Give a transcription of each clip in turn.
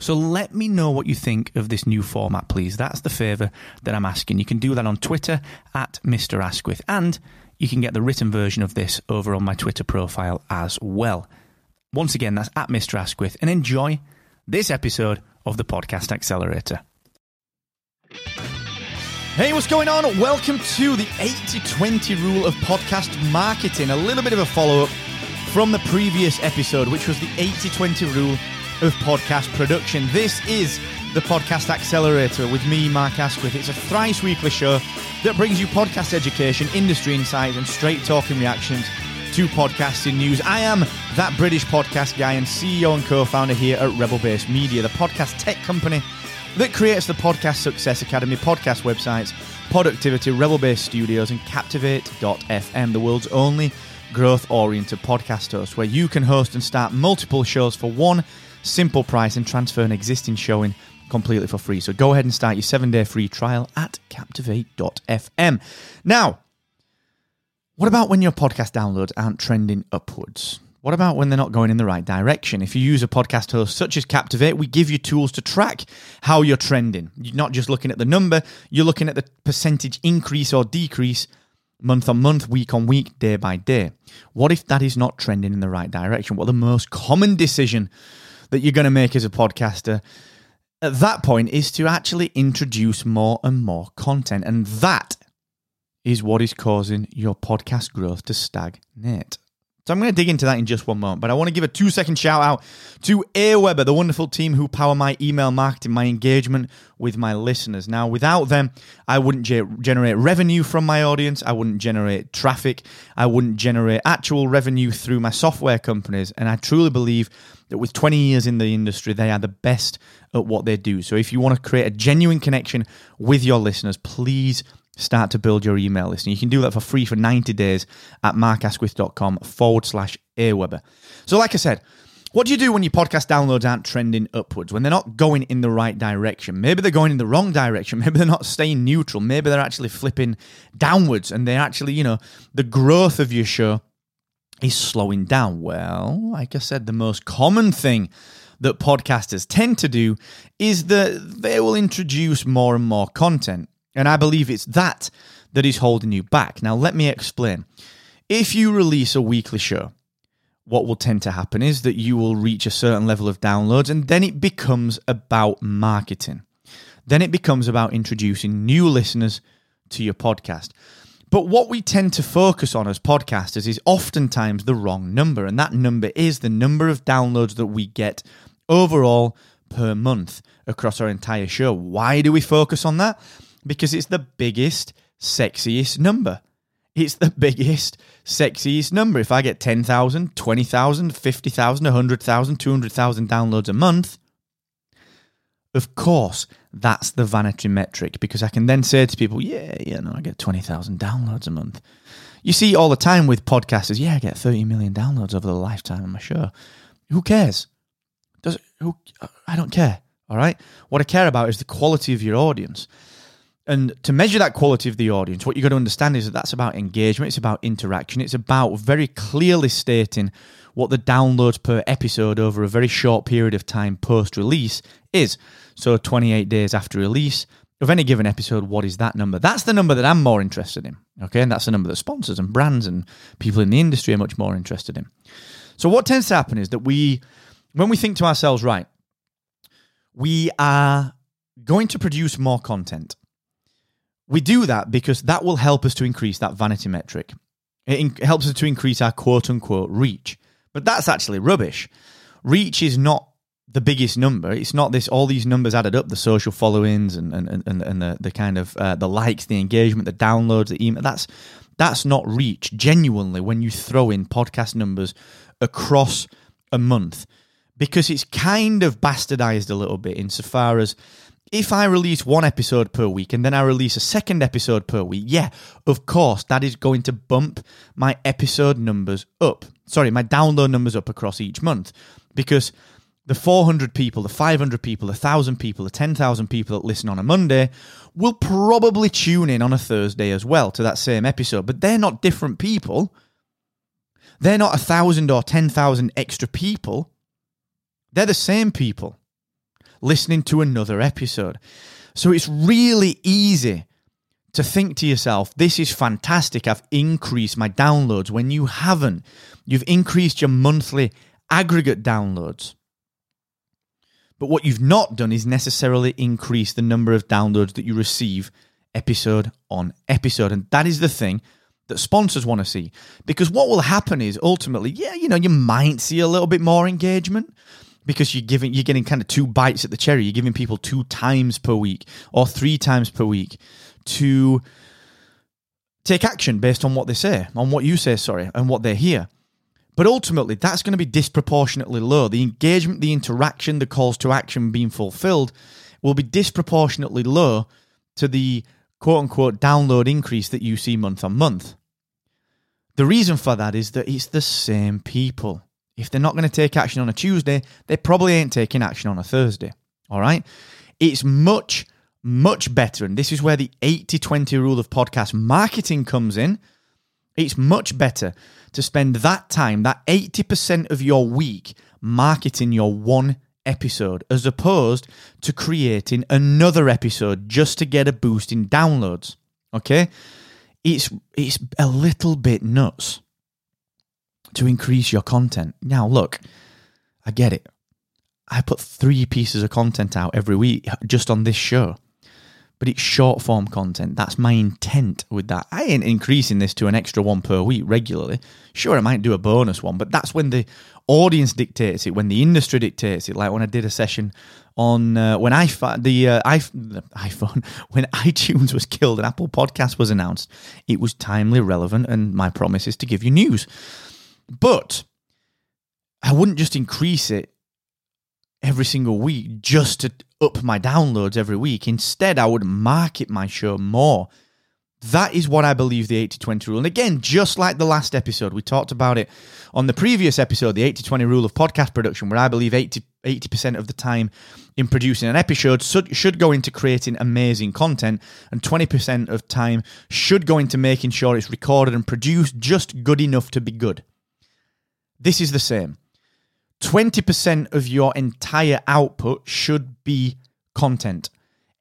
So let me know what you think of this new format, please. That's the favour that I'm asking. You can do that on Twitter at Mr. Asquith, and you can get the written version of this over on my Twitter profile as well. Once again, that's at Mr. Asquith, and enjoy this episode of the Podcast Accelerator. Hey, what's going on? Welcome to the 80 20 rule of podcast marketing. A little bit of a follow up from the previous episode, which was the 80 20 rule of podcast production. This is the Podcast Accelerator with me, Mark Asquith. It's a thrice weekly show that brings you podcast education, industry insights, and straight talking reactions to podcasting news. I am that British podcast guy and CEO and co founder here at Rebel Base Media, the podcast tech company that creates the Podcast Success Academy, podcast websites, Poductivity, Rebel Base Studios, and Captivate.fm, the world's only growth oriented podcast host, where you can host and start multiple shows for one simple price and transfer an existing showing completely for free. So go ahead and start your seven day free trial at captivate.fm. Now, what about when your podcast downloads aren't trending upwards? What about when they're not going in the right direction? If you use a podcast host such as Captivate, we give you tools to track how you're trending. You're not just looking at the number, you're looking at the percentage increase or decrease month on month, week on week, day by day. What if that is not trending in the right direction? What the most common decision that you're going to make as a podcaster at that point is to actually introduce more and more content. And that is what is causing your podcast growth to stagnate. So I'm going to dig into that in just one moment, but I want to give a two second shout out to Aweber, the wonderful team who power my email marketing, my engagement with my listeners. Now, without them, I wouldn't ge- generate revenue from my audience. I wouldn't generate traffic. I wouldn't generate actual revenue through my software companies. And I truly believe that with 20 years in the industry, they are the best at what they do. So if you want to create a genuine connection with your listeners, please start to build your email list. And you can do that for free for 90 days at markasquith.com forward slash Aweber. So, like I said, what do you do when your podcast downloads aren't trending upwards, when they're not going in the right direction? Maybe they're going in the wrong direction. Maybe they're not staying neutral. Maybe they're actually flipping downwards and they're actually, you know, the growth of your show is slowing down. Well, like I said, the most common thing that podcasters tend to do is that they will introduce more and more content. And I believe it's that that is holding you back. Now, let me explain. If you release a weekly show, what will tend to happen is that you will reach a certain level of downloads, and then it becomes about marketing. Then it becomes about introducing new listeners to your podcast. But what we tend to focus on as podcasters is oftentimes the wrong number, and that number is the number of downloads that we get overall per month across our entire show. Why do we focus on that? Because it's the biggest, sexiest number. It's the biggest, sexiest number. If I get 10,000, 20,000, 50,000, 100,000, 200,000 downloads a month, of course, that's the vanity metric because I can then say to people, yeah, yeah, no, I get 20,000 downloads a month. You see all the time with podcasters, yeah, I get 30 million downloads over the lifetime of my show. Who cares? Does who I don't care, all right? What I care about is the quality of your audience. And to measure that quality of the audience, what you've got to understand is that that's about engagement, it's about interaction, it's about very clearly stating what the downloads per episode over a very short period of time post release is. So, 28 days after release of any given episode, what is that number? That's the number that I'm more interested in. Okay. And that's the number that sponsors and brands and people in the industry are much more interested in. So, what tends to happen is that we, when we think to ourselves, right, we are going to produce more content we do that because that will help us to increase that vanity metric. It, in- helps us to increase our quote unquote reach. But that's actually rubbish. Reach is not the biggest number. It's not this all these numbers added up, the social followings and and, and, and the, the kind of uh, the likes, the engagement, the downloads, the email. That's that's not reach. Genuinely, when you throw in podcast numbers across a month, because it's kind of bastardized a little bit insofar as if I release one episode per week and then I release a second episode per week, yeah, of course, that is going to bump my episode numbers up. Sorry, my download numbers up across each month because the 400 people, the 500 people, the 1,000 people, the 10,000 people that listen on a Monday will probably tune in on a Thursday as well to that same episode, but they're not different people. They're not a thousand or 10,000 extra people. They're the same people listening to another episode. So it's really easy to think to yourself, this is fantastic. I've increased my downloads when you haven't. You've increased your monthly aggregate downloads. But what you've not done is necessarily increase the number of downloads that you receive episode on episode. And that is the thing that sponsors want to see. Because what will happen is ultimately, yeah, you know, you might see a little bit more engagement because you're giving you're getting kind of two bites at the cherry. You're giving people two times per week or three times per week to take action based on what they say, on what you say, sorry, and what they hear. But ultimately, that's going to be disproportionately low. The engagement, the interaction, the calls to action being fulfilled will be disproportionately low to the quote unquote download increase that you see month on month. The reason for that is that it's the same people. If they're not going to take action on a Tuesday, they probably ain't taking action on a Thursday. All right? It's much, much better. And this is where the 80 20 rule of podcast marketing comes in. It's much better to spend that time, that 80% of your week, marketing your one episode as opposed to creating another episode just to get a boost in downloads. Okay? It's it's a little bit nuts to increase your content. Now, look, I get it. I put three pieces of content out every week just on this show but it's short form content. That's my intent with that. I ain't increasing this to an extra one per week regularly. Sure, I might do a bonus one, but that's when the audience dictates it, when the industry dictates it. Like when I did a session on uh, when I the, uh, the iPhone when iTunes was killed and Apple Podcast was announced. It was timely, relevant, and my promise is to give you news. But I wouldn't just increase it every single week just to up my downloads every week. Instead, I would market my show more. That is what I believe the 80 20 rule. And again, just like the last episode, we talked about it on the previous episode, the 80 20 rule of podcast production, where I believe 80, 80% of the time in producing an episode should, should go into creating amazing content, and 20% of time should go into making sure it's recorded and produced just good enough to be good. This is the same. 20% of your entire output should be content.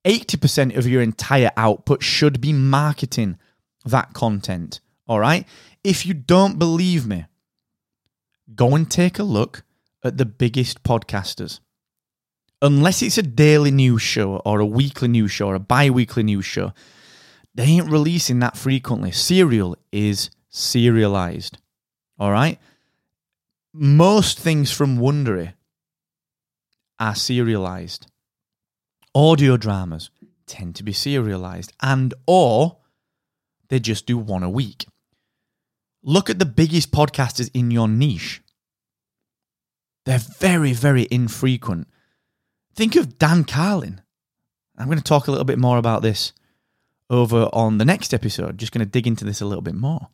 80% of your entire output should be marketing that content. All right? If you don't believe me, go and take a look at the biggest podcasters. Unless it's a daily news show or a weekly news show or a bi weekly news show, they ain't releasing that frequently. Serial is serialized. All right? Most things from Wondery are serialized. Audio dramas tend to be serialized and or they just do one a week. Look at the biggest podcasters in your niche. They're very, very infrequent. Think of Dan Carlin. I'm going to talk a little bit more about this over on the next episode. Just going to dig into this a little bit more.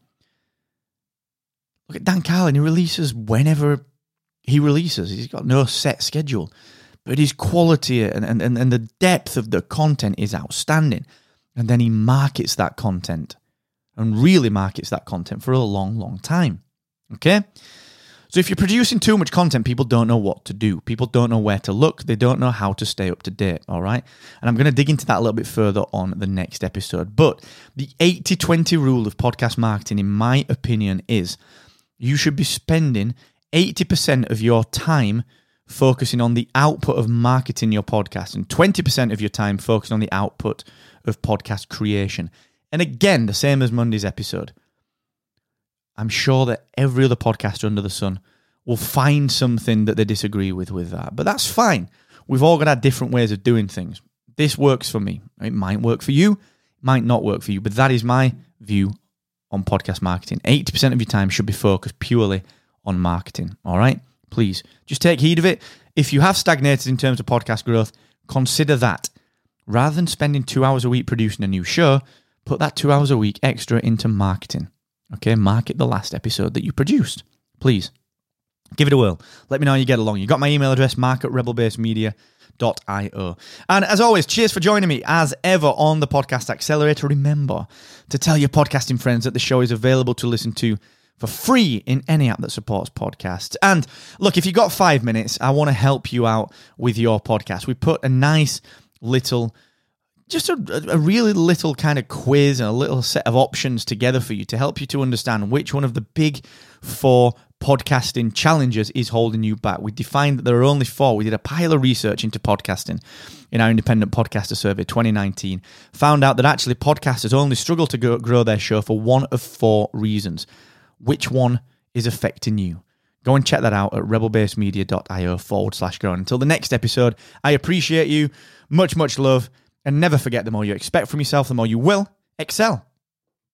Look at Dan Carlin. He releases whenever he releases. He's got no set schedule. But his quality and, and, and the depth of the content is outstanding. And then he markets that content and really markets that content for a long, long time. Okay? So if you're producing too much content, people don't know what to do. People don't know where to look. They don't know how to stay up to date. All right. And I'm going to dig into that a little bit further on the next episode. But the 80 20 rule of podcast marketing, in my opinion, is you should be spending 80% of your time focusing on the output of marketing your podcast and 20% of your time focusing on the output of podcast creation. And again, the same as Monday's episode. I'm sure that every other podcaster under the sun will find something that they disagree with with that. But that's fine. We've all got our different ways of doing things. This works for me. It might work for you, might not work for you, but that is my view on podcast marketing. 80% of your time should be focused purely on marketing. All right? Please just take heed of it. If you have stagnated in terms of podcast growth, consider that. Rather than spending two hours a week producing a new show, put that two hours a week extra into marketing. Okay, market the last episode that you produced. Please give it a whirl. Let me know how you get along. You got my email address, mark at rebelbasemedia.io. And as always, cheers for joining me as ever on the Podcast Accelerator. Remember to tell your podcasting friends that the show is available to listen to for free in any app that supports podcasts. And look, if you've got five minutes, I want to help you out with your podcast. We put a nice little just a, a, really little kind of quiz and a little set of options together for you to help you to understand which one of the big four podcasting challenges is holding you back. We defined that there are only four. We did a pile of research into podcasting in our independent podcaster survey 2019. Found out that actually podcasters only struggle to grow their show for one of four reasons. Which one is affecting you? Go and check that out at rebelbasemedia.io forward slash grow. Until the next episode, I appreciate you. Much, much love. And never forget the more you expect from yourself, the more you will excel.